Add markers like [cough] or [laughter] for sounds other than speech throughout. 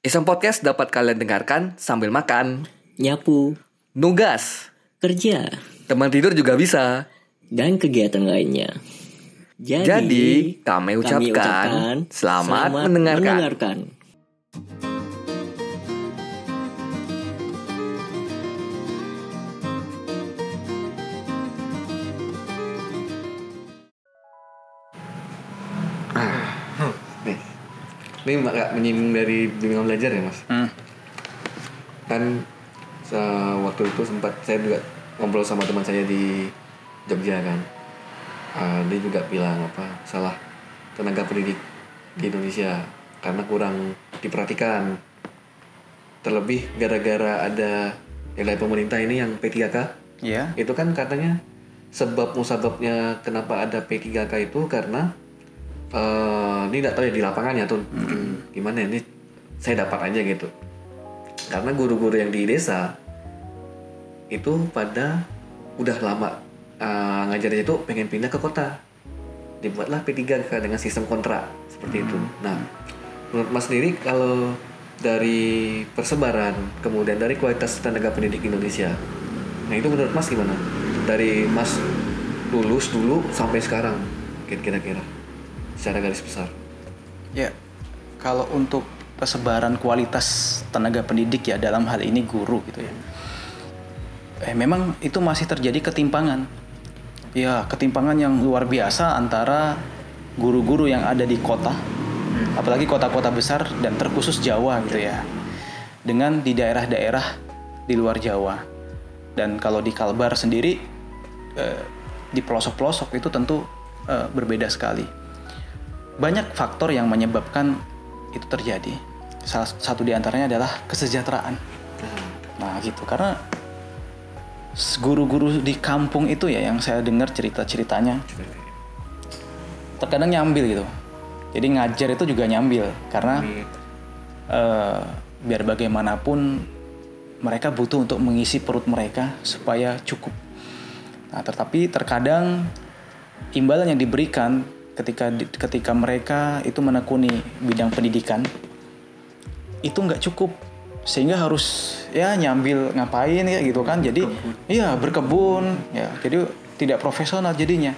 Iseng Podcast dapat kalian dengarkan sambil makan, nyapu, nugas, kerja, teman tidur juga bisa. dan kegiatan lainnya. Jadi, Jadi, kami ucapkan selamat mendengarkan. mendengarkan. Ini agak menyinggung dari bimbingan belajar ya mas. Hmm. Kan waktu itu sempat saya juga ngobrol sama teman saya di Jogja kan. Ah, dia juga bilang apa salah tenaga pendidik di Indonesia karena kurang diperhatikan. Terlebih gara-gara ada dari pemerintah ini yang P3K Ya. itu kan katanya sebab musababnya kenapa ada P3K itu karena eh ini nggak tahu ya di lapangan ya tuh mungkin gimana ya, ini saya dapat aja gitu. Karena guru-guru yang di desa itu pada udah lama eh, ngajarnya itu pengen pindah ke kota. Dibuatlah P3K dengan sistem kontrak seperti itu. Nah menurut Mas sendiri kalau dari persebaran kemudian dari kualitas tenaga pendidik Indonesia nah itu menurut Mas gimana? Dari Mas lulus dulu sampai sekarang kira-kira secara garis besar Ya, kalau untuk persebaran kualitas tenaga pendidik ya dalam hal ini guru gitu ya. Eh memang itu masih terjadi ketimpangan. Ya, ketimpangan yang luar biasa antara guru-guru yang ada di kota, apalagi kota-kota besar dan terkhusus Jawa gitu ya. Dengan di daerah-daerah di luar Jawa. Dan kalau di Kalbar sendiri eh, di pelosok-pelosok itu tentu eh, berbeda sekali banyak faktor yang menyebabkan itu terjadi. Salah satu di antaranya adalah kesejahteraan. Nah, gitu. Karena guru-guru di kampung itu ya yang saya dengar cerita-ceritanya terkadang nyambil gitu. Jadi ngajar itu juga nyambil karena eh, biar bagaimanapun mereka butuh untuk mengisi perut mereka supaya cukup. Nah, tetapi terkadang imbalan yang diberikan ketika ketika mereka itu menekuni bidang pendidikan itu nggak cukup. Sehingga harus ya nyambil ngapain ya gitu kan. Jadi iya berkebun ya. Jadi tidak profesional jadinya.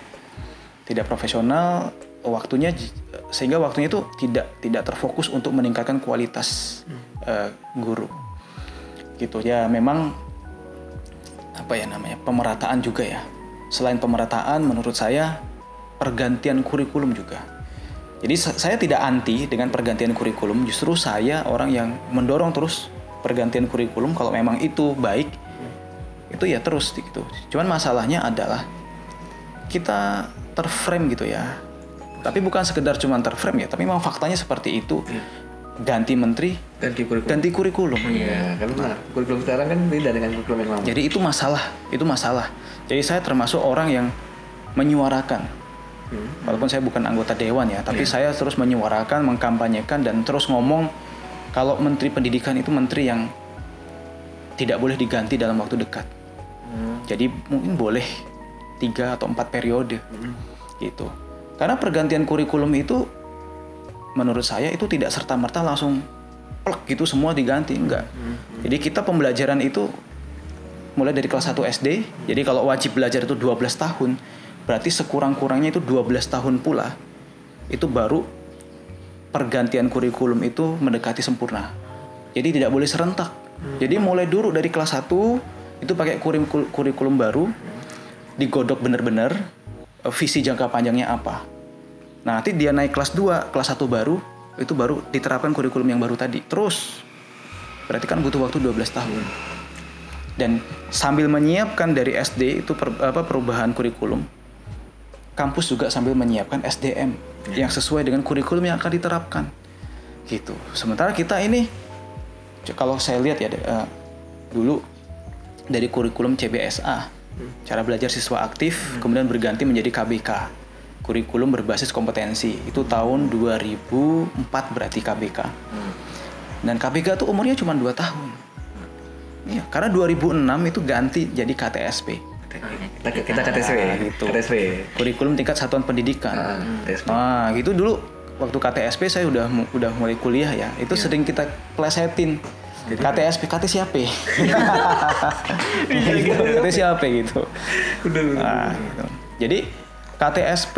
Tidak profesional waktunya sehingga waktunya itu tidak tidak terfokus untuk meningkatkan kualitas eh, guru. Gitu ya. Memang apa ya namanya pemerataan juga ya. Selain pemerataan menurut saya pergantian kurikulum juga jadi sa- saya tidak anti dengan pergantian kurikulum justru saya orang yang mendorong terus pergantian kurikulum kalau memang itu baik itu ya terus gitu cuman masalahnya adalah kita terframe gitu ya tapi bukan sekedar cuman terframe ya tapi memang faktanya seperti itu ganti menteri ganti kurikulum ganti kurikulum Iya, kan benar. Kurikulum sekarang kan beda dengan kurikulum yang lama. Jadi itu masalah, itu masalah. Jadi saya termasuk orang yang menyuarakan. Walaupun saya bukan anggota dewan ya, tapi saya terus menyuarakan, mengkampanyekan dan terus ngomong kalau menteri pendidikan itu menteri yang tidak boleh diganti dalam waktu dekat. Jadi mungkin boleh tiga atau empat periode gitu. Karena pergantian kurikulum itu menurut saya itu tidak serta merta langsung plek gitu semua diganti enggak. Jadi kita pembelajaran itu mulai dari kelas 1 SD. Jadi kalau wajib belajar itu 12 tahun, berarti sekurang-kurangnya itu 12 tahun pula itu baru pergantian kurikulum itu mendekati sempurna. Jadi tidak boleh serentak. Jadi mulai dulu dari kelas 1 itu pakai kurikul- kurikulum baru, digodok benar-benar eh, visi jangka panjangnya apa. Nah, nanti dia naik kelas 2, kelas 1 baru, itu baru diterapkan kurikulum yang baru tadi. Terus berarti kan butuh waktu 12 tahun. Dan sambil menyiapkan dari SD itu per- apa perubahan kurikulum, kampus juga sambil menyiapkan SDM yang sesuai dengan kurikulum yang akan diterapkan. Gitu. Sementara kita ini kalau saya lihat ya eh, dulu dari kurikulum CBSA, cara belajar siswa aktif kemudian berganti menjadi KBK. Kurikulum berbasis kompetensi. Itu tahun 2004 berarti KBK. Dan KBK tuh umurnya cuma 2 tahun. Iya, karena 2006 itu ganti jadi KTSP. Kita, kita KTSW, Nah, gitu. KTSW. Kurikulum tingkat satuan pendidikan. Ah, KTSW. Nah, gitu dulu waktu KTSP saya udah udah mulai kuliah ya. Itu Iya. sering kita plesetin. KTSP, KT siapa? Iya, gitu. KT siapa gitu. Udah, udah. Nah, gitu. Jadi KTSP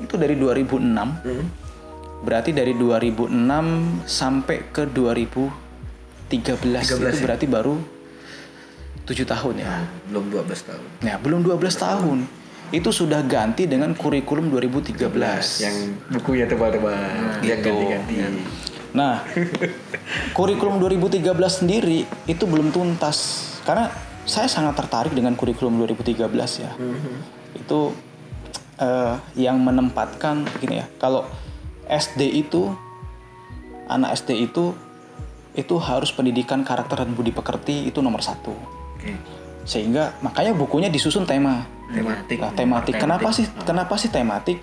itu dari 2006. Hmm. Berarti dari 2006 sampai ke 2013 itu 13 ya? berarti baru 7 tahun ya. Belum 12 tahun. Nah, belum 12 tahun. Itu sudah ganti dengan kurikulum 2013. Yang bukunya tebal-tebal. yang gitu. ganti-ganti. Nah, kurikulum 2013 sendiri itu belum tuntas karena saya sangat tertarik dengan kurikulum 2013 ya. Itu eh, yang menempatkan begini ya. Kalau SD itu anak SD itu itu harus pendidikan karakter dan budi pekerti itu nomor satu. Sehingga makanya bukunya disusun tema. Tematik. Nah, tematik. Kenapa sih kenapa sih tematik?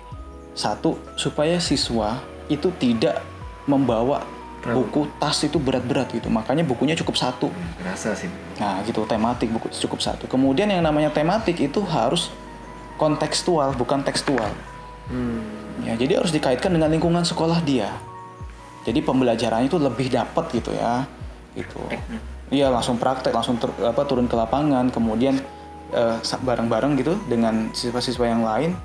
Satu, supaya siswa itu tidak membawa buku tas itu berat-berat gitu. Makanya bukunya cukup satu. Rasa sih. Nah, gitu tematik buku cukup satu. Kemudian yang namanya tematik itu harus kontekstual, bukan tekstual. Hmm. Ya, jadi harus dikaitkan dengan lingkungan sekolah dia. Jadi pembelajarannya itu lebih dapat gitu ya. Gitu. Iya, langsung praktek, langsung tur- apa turun ke lapangan, kemudian sa- bareng-bareng gitu dengan siswa-siswa yang lain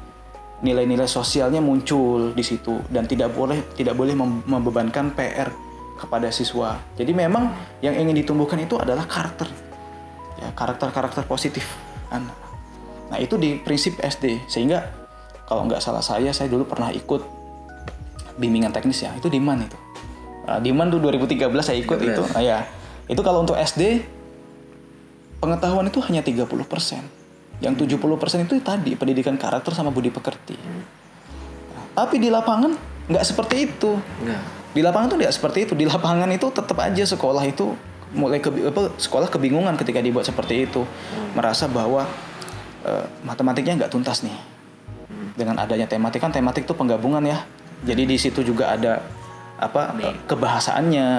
nilai-nilai sosialnya muncul di situ dan tidak boleh tidak boleh mem- membebankan PR kepada siswa. Jadi memang yang ingin ditumbuhkan itu adalah karakter. Ya, karakter-karakter positif anak. Nah, itu di prinsip SD sehingga kalau nggak salah saya saya dulu pernah ikut bimbingan teknis ya. Itu di MAN itu. Nah, di MAN tuh 2013 saya ikut 13. itu. Nah, ya. Itu kalau untuk SD pengetahuan itu hanya 30%. Yang 70% itu tadi pendidikan karakter sama budi pekerti. Tapi di lapangan nggak seperti itu. Enggak. Di lapangan tuh tidak seperti itu. Di lapangan itu tetap aja sekolah itu mulai ke apa, sekolah kebingungan ketika dibuat seperti itu, merasa bahwa eh, matematiknya nggak tuntas nih. Dengan adanya tematik kan tematik itu penggabungan ya. Jadi di situ juga ada apa kebahasaannya,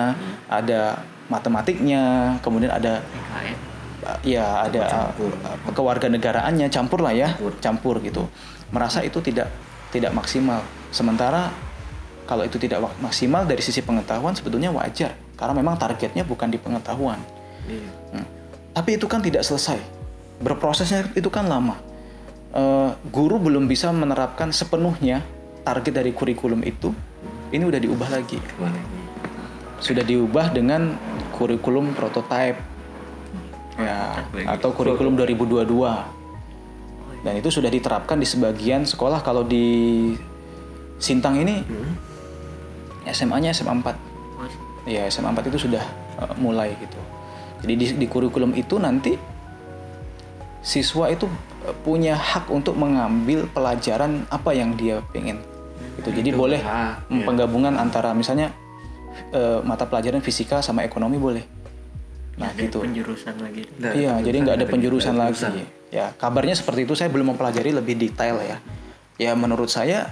ada matematiknya, kemudian ada uh, ya ada uh, kewarganegaraannya campur lah ya campur. gitu. Merasa itu tidak tidak maksimal. Sementara kalau itu tidak maksimal dari sisi pengetahuan sebetulnya wajar karena memang targetnya bukan di pengetahuan. Iya. Hmm. tapi itu kan tidak selesai. Berprosesnya itu kan lama. Eh, guru belum bisa menerapkan sepenuhnya target dari kurikulum itu ini udah diubah lagi. sudah diubah dengan kurikulum prototype ya atau kurikulum 2022 dan itu sudah diterapkan di sebagian sekolah. Kalau di Sintang ini SMA-nya SMA 4 ya SMA 4 itu sudah uh, mulai gitu. Jadi di, di kurikulum itu nanti siswa itu uh, punya hak untuk mengambil pelajaran apa yang dia pengen. Gitu. Jadi Itu boleh ya. penggabungan antara misalnya uh, mata pelajaran fisika sama ekonomi boleh. Nah Ada gitu. penjurusan lagi. Ada iya jadi nggak ada penjurusan nggak ada lagi ya kabarnya seperti itu. Saya belum mempelajari lebih detail ya. Ya menurut saya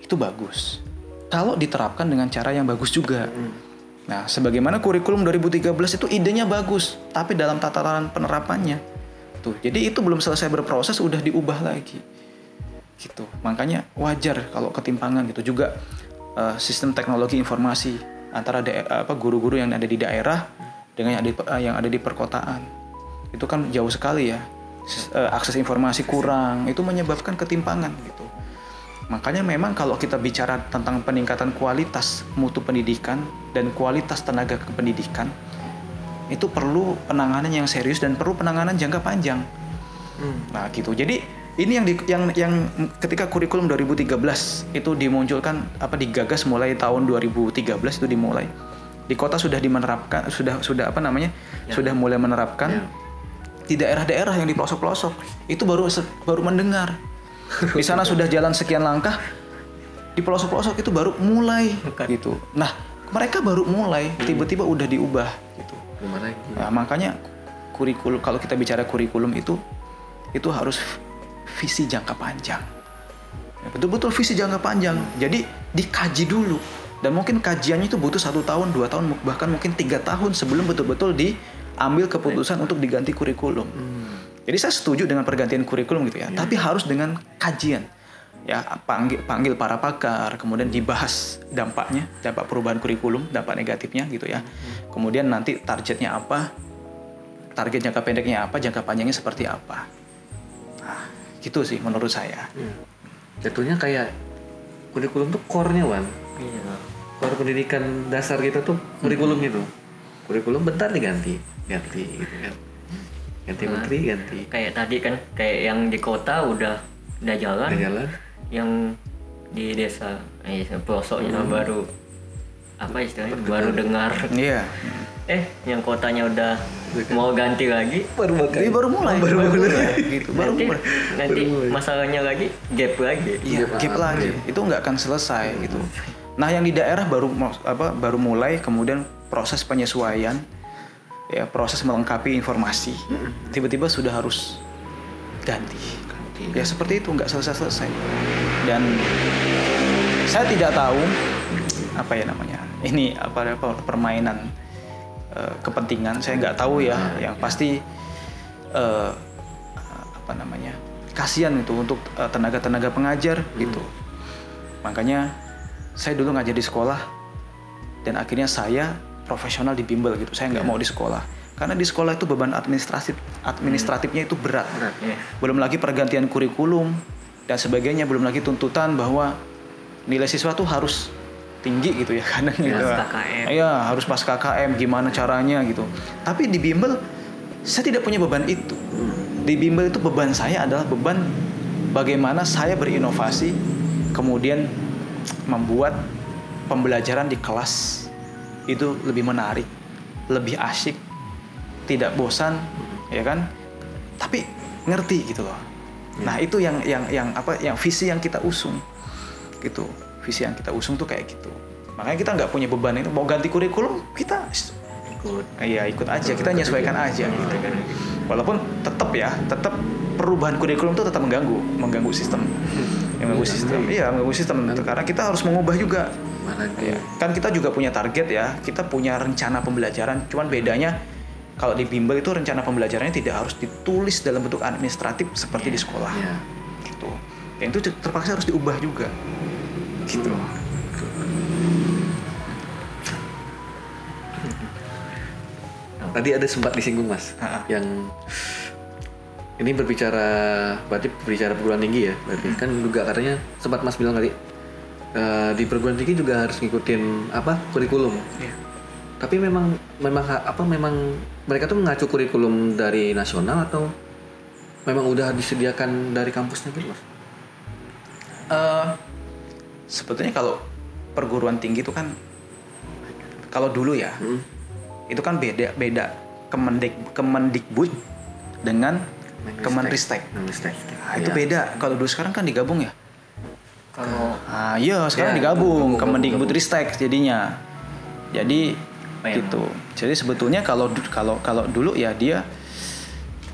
itu bagus. Kalau diterapkan dengan cara yang bagus juga. Nah sebagaimana kurikulum 2013 itu idenya bagus tapi dalam tataran penerapannya. Tuh jadi itu belum selesai berproses udah diubah lagi. Gitu. Makanya wajar kalau ketimpangan gitu. Juga eh, sistem teknologi informasi antara apa guru-guru yang ada di daerah dengan yang ada di, eh, yang ada di perkotaan. Itu kan jauh sekali ya. Eh, akses informasi kurang. Itu menyebabkan ketimpangan gitu. Makanya memang kalau kita bicara tentang peningkatan kualitas mutu pendidikan dan kualitas tenaga kependidikan itu perlu penanganan yang serius dan perlu penanganan jangka panjang. Nah, gitu. Jadi ini yang di, yang yang ketika kurikulum 2013 itu dimunculkan apa digagas mulai tahun 2013 itu dimulai. Di kota sudah dimenerapkan sudah sudah apa namanya? Sudah mulai menerapkan. Di daerah-daerah yang di pelosok-pelosok itu baru baru mendengar. Di sana sudah jalan sekian langkah. Di pelosok-pelosok itu baru mulai gitu. Nah, mereka baru mulai tiba-tiba udah diubah gitu. Nah, makanya kurikulum kalau kita bicara kurikulum itu itu harus visi jangka panjang. Ya, Betul-betul visi jangka panjang. Jadi dikaji dulu dan mungkin kajiannya itu butuh satu tahun, dua tahun, bahkan mungkin tiga tahun sebelum betul-betul diambil keputusan untuk diganti kurikulum. Jadi saya setuju dengan pergantian kurikulum gitu ya, tapi harus dengan kajian. ya panggil panggil para pakar kemudian dibahas dampaknya dampak perubahan kurikulum dampak negatifnya gitu ya kemudian nanti targetnya apa target jangka pendeknya apa jangka panjangnya seperti apa nah, gitu sih menurut saya Jatuhnya kayak kurikulum tuh core-nya Wan. Iya. Core pendidikan dasar kita tuh kurikulum itu. Kurikulum bentar diganti, ganti gitu kan. Ganti menteri, ganti. Kayak tadi kan kayak yang di kota udah udah jalan, Udah jalan. yang di desa eh pelosoknya Hmm. baru apa istilahnya baru dengar iya eh yang kotanya udah mau ganti lagi Baru bakal. Ini baru mulai baru mulai gitu baru nanti mulai nanti masalahnya lagi gap lagi Iya, gap lagi. Itu nggak akan selesai gitu. Nah, yang di daerah baru apa baru mulai kemudian proses penyesuaian ya, proses melengkapi informasi. Tiba-tiba sudah harus ganti. Ya seperti itu nggak selesai-selesai. Dan saya tidak tahu apa ya namanya. Ini apa, apa permainan eh, kepentingan. Saya nggak tahu ya. Yang pasti eh, apa namanya kasihan itu untuk eh, tenaga-tenaga pengajar gitu. Makanya saya dulu ngajar di sekolah dan akhirnya saya profesional di bimbel gitu. Saya nggak mau di sekolah. Karena di sekolah itu beban administratif administratifnya itu berat. Ya. belum lagi pergantian kurikulum dan sebagainya. Belum lagi tuntutan bahwa nilai siswa tuh harus tinggi gitu ya [laughs] kadang gitu. KKM. Iya harus pas KKM gimana caranya gitu. Tapi di bimbel saya tidak punya beban itu. Di bimbel itu beban saya adalah beban bagaimana saya berinovasi kemudian membuat pembelajaran di kelas itu lebih menarik lebih asyik tidak bosan ya kan? Tapi ngerti gitu loh. Nah itu yang yang yang apa yang visi yang kita usung gitu visi yang kita usung tuh kayak gitu. Makanya kita nggak punya beban itu. Mau ganti kurikulum kita ikut. Iya ikut aja. Kita menyesuaikan aja. gitu. Kan walaupun tetap ya tetap perubahan kurikulum itu tetap mengganggu mengganggu sistem. Mengganggu sistem. iya. Mengganggu sistem. Karena kita harus mengubah juga. Mana Ya, kan kita juga punya target ya, kita punya rencana pembelajaran. Cuman bedanya kalau di bimbel itu rencana pembelajarannya tidak harus ditulis dalam bentuk administratif seperti di sekolah. Iya. Gitu. Dan itu terpaksa harus diubah juga. Gitu. Tadi ada sempat disinggung mas, Ha-ha. yang ini berbicara berarti berbicara perguruan tinggi ya, berarti kan juga katanya sempat mas bilang tadi eh, di perguruan tinggi juga harus ngikutin apa kurikulum. Iya. Tapi memang memang apa memang mereka tuh mengacu kurikulum dari nasional atau memang udah disediakan dari kampusnya gitu mas? Eh, sebetulnya kalau perguruan tinggi itu kan kalau dulu ya Hmm. itu kan beda beda Kemendik Kemendikbud dengan Kemenristek. Kemenristek. Nah, itu Iya. beda. Kalau dulu sekarang kan digabung ya. kalau Ah, iya sekarang Ya, digabung gabung, Kemendikbud gabung. Ristek jadinya. Jadi iya. gitu. Jadi sebetulnya kalau kalau kalau dulu ya dia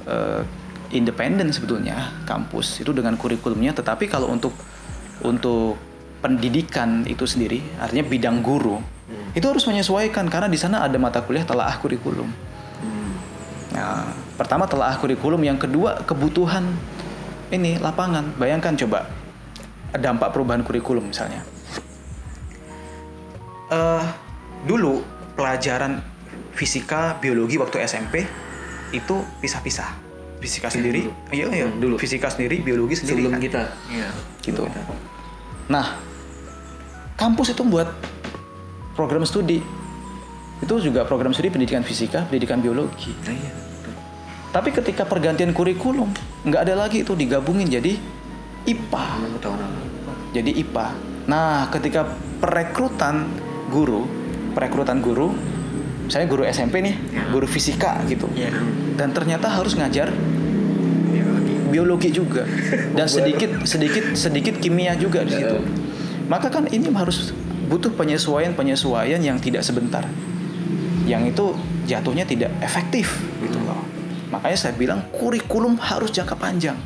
eh, independen sebetulnya kampus itu dengan kurikulumnya. Tetapi kalau untuk untuk pendidikan itu sendiri, artinya bidang guru itu harus menyesuaikan karena di sana ada mata kuliah telaah kurikulum. Nah, pertama telaah kurikulum, yang kedua kebutuhan ini lapangan. Bayangkan coba dampak perubahan kurikulum misalnya. Eh dulu pelajaran fisika, biologi waktu SMP itu pisah-pisah. Fisika sendiri, iya iya, Hmm, dulu. Fisika sendiri, biologi sendiri. Sebelum kan? kita. iya gitu. Nah, kampus itu buat program studi. Itu juga program studi pendidikan fisika, pendidikan biologi. Nah, iya. Tapi ketika pergantian kurikulum, nggak ada lagi itu digabungin jadi IPA. Jadi IPA. Nah, ketika perekrutan guru, perekrutan guru, misalnya guru SMP nih, guru fisika gitu. Iya. Dan ternyata harus ngajar biologi juga [laughs] dan sedikit sedikit sedikit kimia juga di situ. Maka kan ini harus butuh penyesuaian-penyesuaian yang tidak sebentar. Yang itu jatuhnya tidak efektif gitu loh. Makanya saya bilang kurikulum harus jangka panjang.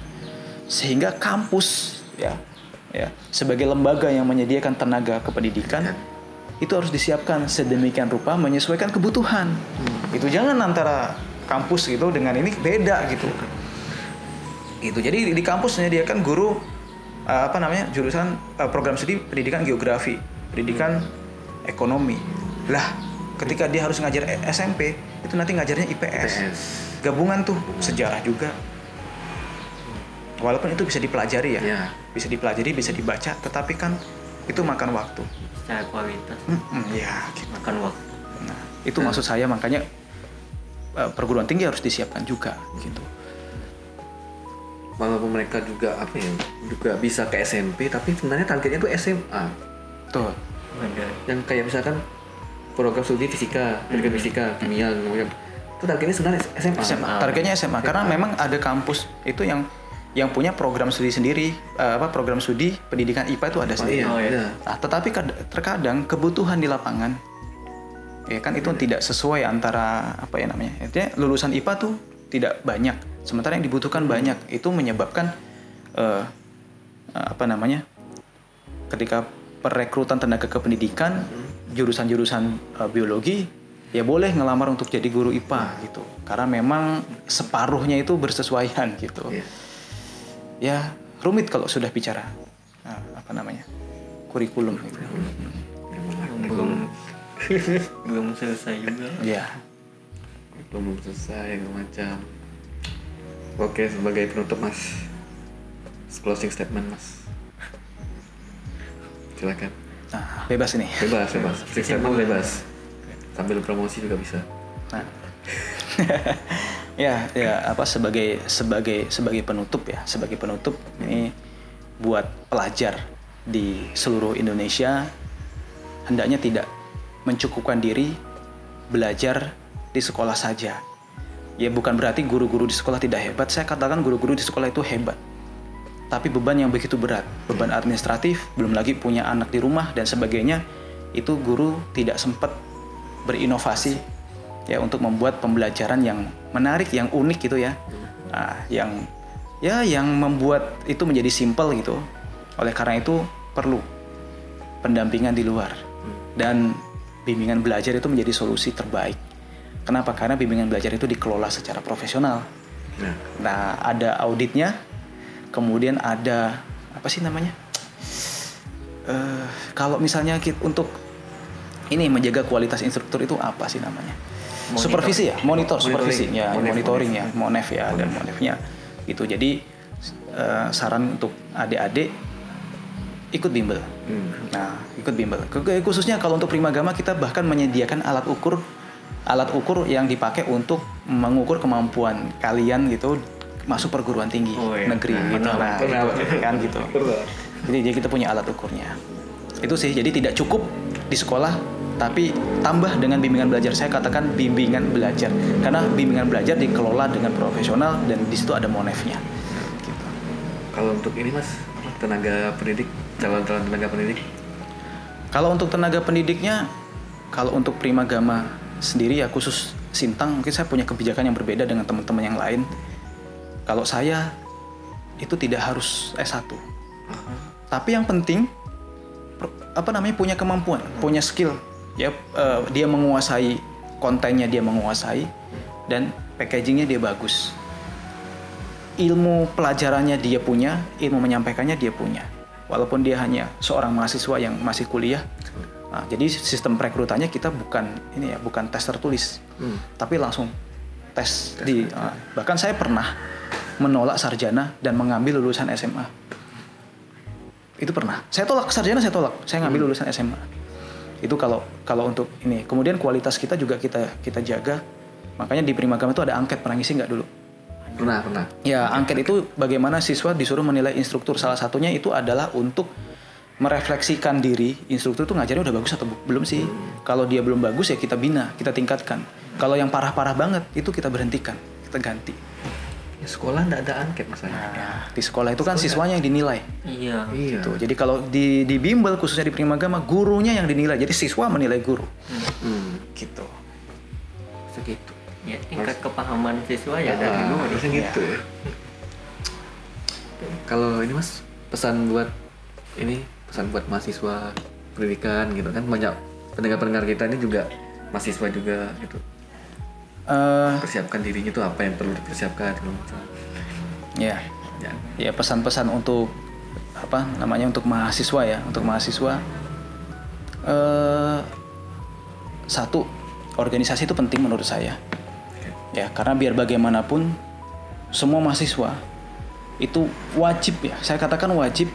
Sehingga kampus ya ya sebagai lembaga yang menyediakan tenaga kependidikan itu harus disiapkan sedemikian rupa menyesuaikan kebutuhan. Itu jangan antara kampus gitu dengan ini beda gitu gitu jadi di, di kampus menyediakan guru eh, apa namanya jurusan eh, program studi pendidikan geografi, pendidikan ekonomi. Lah, ketika dia harus ngajar E- SMP, itu nanti ngajarnya IPS. IPS. Gabungan tuh sejarah juga. Walaupun itu bisa dipelajari ya, Iya. bisa dipelajari, bisa dibaca, tetapi kan itu makan waktu. secara kualitas Mm-mm, ya, gitu. makan waktu Nah, itu maksud saya makanya eh, perguruan tinggi harus disiapkan juga gitu. Walaupun mereka juga apa ya juga bisa ke SMP tapi sebenarnya targetnya tuh SMA Tuh. ada yang kayak misalkan program studi fisika pendidikan fisika kimia kemudian itu targetnya sebenarnya SMA, SMA. Targetnya SMA karena memang ada kampus itu yang yang punya program studi sendiri eh, apa program studi pendidikan IPA itu ada Oh, sendiri. iya, Oh, iya. iya. Nah, tetapi kad- terkadang kebutuhan di lapangan ya kan itu tidak sesuai antara apa ya namanya. Artinya lulusan IPA tuh tidak banyak, sementara yang dibutuhkan banyak. Itu menyebabkan eh, eh, apa namanya? Ketika perekrutan tenaga kependidikan jurusan-jurusan eh, biologi ya boleh ngelamar untuk jadi guru IPA gitu. Karena memang separuhnya itu bersesuaian gitu Iya. ya rumit kalau sudah bicara ah, apa namanya kurikulum gitu. belum belum selesai juga Ya, belum selesai macam oke sebagai penutup mas. Closing statement mas. Silakan. Nah bebas ini. bebas bebas. [laughs] Closing statement bebas. Sambil promosi juga bisa. Nah, [laughs] ya ya apa sebagai sebagai sebagai penutup ya. Sebagai penutup ini buat pelajar di seluruh Indonesia hendaknya tidak mencukupkan diri belajar di sekolah saja. Ya bukan berarti guru-guru di sekolah tidak hebat. Saya katakan guru-guru di sekolah itu hebat. Tapi beban yang begitu berat, beban administratif, belum lagi punya anak di rumah dan sebagainya, itu guru tidak sempat berinovasi ya untuk membuat pembelajaran yang menarik, yang unik gitu ya. Nah, yang ya yang membuat itu menjadi simpel gitu. Oleh karena itu perlu pendampingan di luar dan bimbingan belajar itu menjadi solusi terbaik. Kenapa? Karena bimbingan belajar itu dikelola secara profesional. nah Nah, ada auditnya, kemudian ada apa sih namanya? Eh, kalau misalnya kita untuk ini menjaga kualitas instruktur itu apa sih namanya? Monitor. Supervisi ya, monitor, supervisi ya, Monef, monitoring monef. ya, monef ya, ada monefnya. Gitu. Jadi eh, saran untuk adik-adik ikut bimbel. hmm. Nah, ikut bimbel. Khususnya kalau untuk primagama kita bahkan menyediakan alat ukur alat ukur yang dipakai untuk mengukur kemampuan kalian gitu masuk perguruan tinggi Oh, iya. negeri Nah, gitu. Nah, kan gitu. Jadi, jadi kita punya alat ukurnya. Itu sih. Jadi tidak cukup di sekolah tapi tambah dengan bimbingan belajar. Saya katakan bimbingan belajar karena bimbingan belajar dikelola dengan profesional dan di situ ada monefnya. Gitu. kalau untuk ini mas tenaga pendidik calon-calon tenaga pendidik Kalau untuk tenaga pendidiknya, kalau untuk primagama sendiri ya khusus Sintang mungkin saya punya kebijakan yang berbeda dengan teman-teman yang lain. Kalau saya itu tidak harus S1. Tapi yang penting apa namanya punya kemampuan, punya skill. Ya eh, dia menguasai kontennya dia menguasai dan packagingnya dia bagus. Ilmu pelajarannya dia punya, ilmu menyampaikannya dia punya. Walaupun dia hanya seorang mahasiswa yang masih kuliah. Nah, jadi sistem perekrutannya kita bukan ini ya, bukan tes tertulis, Hmm. tapi langsung tes di. ah, bahkan saya pernah menolak sarjana dan mengambil lulusan SMA. Itu pernah. Saya tolak sarjana, saya tolak. Saya ngambil lulusan SMA. Itu kalau kalau untuk ini. Kemudian kualitas kita juga kita kita jaga. Makanya di Primagama itu ada angket pernah ngisi nggak dulu? pernah pernah Ya, angket itu bagaimana siswa disuruh menilai instruktur. Salah satunya itu adalah untuk merefleksikan diri instruktur itu ngajarnya udah bagus atau belum sih. Kalau dia belum bagus ya kita bina, kita tingkatkan. Kalau yang parah-parah banget itu kita berhentikan, kita ganti. ya, sekolah nggak ada angket mas Nah, di sekolah itu kan siswanya yang dinilai. iya iya Gitu. Jadi kalau di di bimbel khususnya di Primagama gurunya yang dinilai. Jadi siswa menilai guru. hmm. Gitu. segitu ya tingkat kepahaman siswa ya dari Ah, dulu harusnya gitu ya kalau ini mas pesan buat ini pesan buat mahasiswa pendidikan gitu kan. Banyak pendengar-pendengar kita ini juga mahasiswa juga gitu. Eh, persiapkan dirinya itu apa yang perlu dipersiapkan gitu. Macam ya. ya Ya pesan-pesan untuk apa namanya untuk mahasiswa ya untuk mahasiswa. Eh satu organisasi itu penting menurut saya. Ya karena biar bagaimanapun semua mahasiswa itu wajib ya. Saya katakan wajib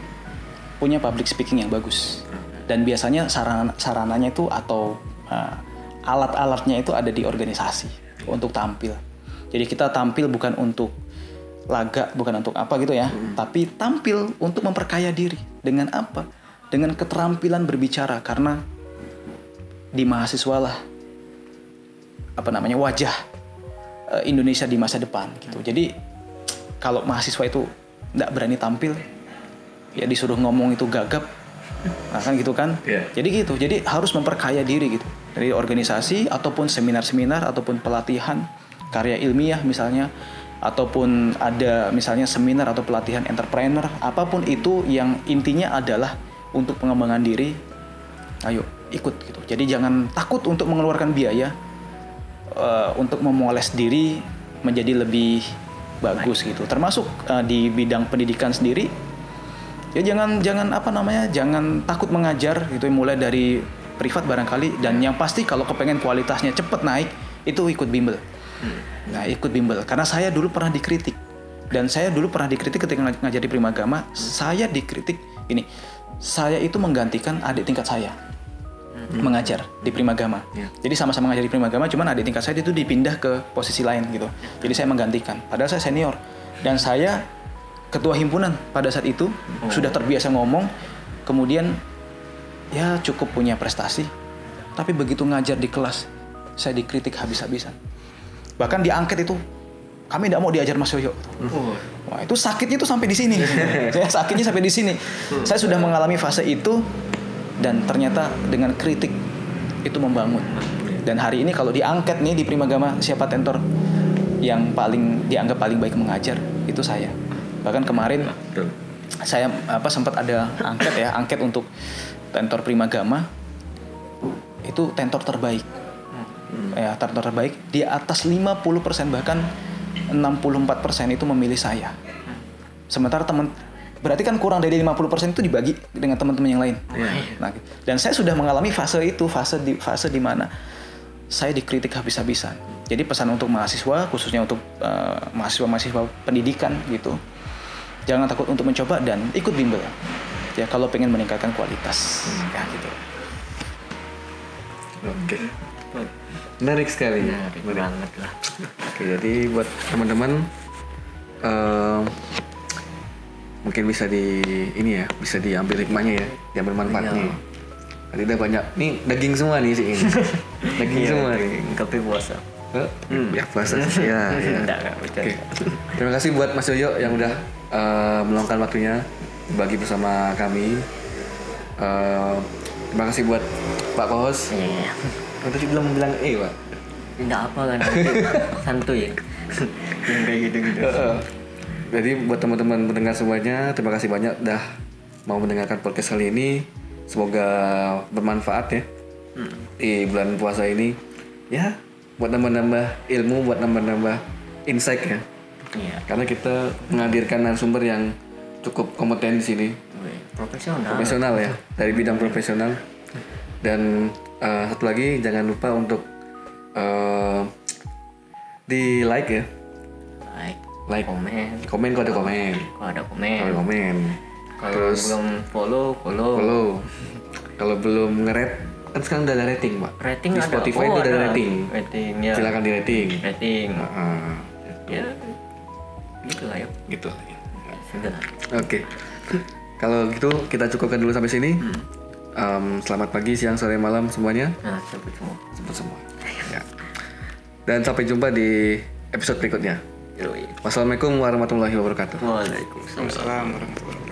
punya public speaking yang bagus. Dan biasanya sarana sarananya itu atau uh, alat-alatnya itu ada di organisasi untuk tampil. Jadi kita tampil bukan untuk laga bukan untuk apa gitu ya tapi tampil untuk memperkaya diri. Dengan apa? Dengan keterampilan berbicara karena di mahasiswa lah apa namanya wajah eh, Indonesia di masa depan gitu. Jadi kalau mahasiswa itu nggak berani tampil, ya disuruh ngomong itu gagap, nah kan gitu kan. Iya. Jadi gitu. Jadi harus memperkaya diri gitu dari organisasi ataupun seminar-seminar ataupun pelatihan karya ilmiah misalnya ataupun ada misalnya seminar atau pelatihan entrepreneur apa pun itu yang intinya adalah untuk pengembangan diri ayo ikut gitu jadi jangan takut untuk mengeluarkan biaya eh, untuk memoles diri menjadi lebih bagus gitu termasuk eh, di bidang pendidikan sendiri ya jangan jangan apa namanya jangan takut mengajar gitu mulai dari privat barangkali dan yang pasti kalau kepengen kualitasnya cepet naik itu ikut bimbel. Nah ikut bimbel. Karena saya dulu pernah dikritik. Dan saya dulu pernah dikritik ketika ngaj- ngajari primagama saya dikritik ini saya itu menggantikan adik tingkat saya mengajar di primagama Ya. jadi sama-sama ngajari primagama cuman adik tingkat saya itu dipindah ke posisi lain gitu. Jadi saya menggantikan. Padahal saya senior. Dan saya ketua himpunan pada saat itu sudah terbiasa ngomong kemudian ya cukup punya prestasi tapi begitu ngajar di kelas saya dikritik habis-habisan bahkan di angket itu kami tidak mau diajar Mas Yoyo Oh, Wah itu sakitnya tuh sampai di sini. saya [laughs] sakitnya sampai di sini. Saya sudah mengalami fase itu dan ternyata dengan kritik itu membangun. Dan hari ini kalau diangket nih di Primagama siapa tentor yang paling dianggap paling baik mengajar itu saya. Bahkan kemarin Betul. saya apa sempat ada angket ya angket untuk tentor Primagama itu tentor terbaik. Ya tentor terbaik. Di atas 50% bahkan 64% itu memilih saya. Sementara teman berarti kan kurang dari 50% itu dibagi dengan teman-teman yang lain. Nah dan saya sudah mengalami fase itu fase di fase di mana saya dikritik habis-habisan. Jadi pesan untuk mahasiswa khususnya untuk eh, mahasiswa-mahasiswa pendidikan gitu jangan takut untuk mencoba dan ikut bimbel ya kalau pengen meningkatkan kualitas ya gitu Oke. Menarik sekali. menarik banget lah. Oke, jadi buat teman-teman eh, mungkin bisa di ini ya, bisa diambil hikmahnya ya, diambil manfaatnya. Tadi udah banyak. Nih daging semua nih sih ini. [laughs] daging Iya, semua nih. Kopi puasa. Eh, Ya puasa sih. Ya, ya. Enggak, enggak. Terima kasih buat Mas Yoyo yang udah eh, meluangkan waktunya bagi bersama kami. Eh, terima kasih buat Pak Kohos. Iya. Tadi belum bilang eh Pak. Enggak apa kan santuy ya. [laughs] Yang kayak gitu-gitu. Heeh. Jadi buat teman-teman pendengar semuanya, terima kasih banyak dah mau mendengarkan podcast kali ini. Semoga bermanfaat ya di bulan puasa ini. Ya, buat nambah-nambah ilmu, buat nambah-nambah insight ya. Iya. Karena kita menghadirkan narasumber yang cukup kompeten di sini, Profesional. profesional ya, dari bidang profesional. Dan eh, satu lagi jangan lupa untuk eh, di like ya, Like, like, komen. komen kalau ada komen. Kalau ada Kalau komen. komen. Kalau belum follow, follow. Follow. Kalau belum nge-rate, kan sekarang udah ada rating, Pak. Rating Di ada. Spotify Oh, itu udah ada ada. rating. Rating ya. Silakan di rating. Rating. Heeh. Ya. Gitu lah ya. gitu. Sudah. Oke. Kalau gitu kita cukupkan dulu sampai sini. Em, selamat pagi, siang, sore, malam semuanya. Nah, sampai semua. Sempat semua. Ya. Dan sampai jumpa di episode berikutnya. Yoi. Wassalamualaikum warahmatullahi wabarakatuh. Waalaikumsalam. Warahmatullahi wabarakatuh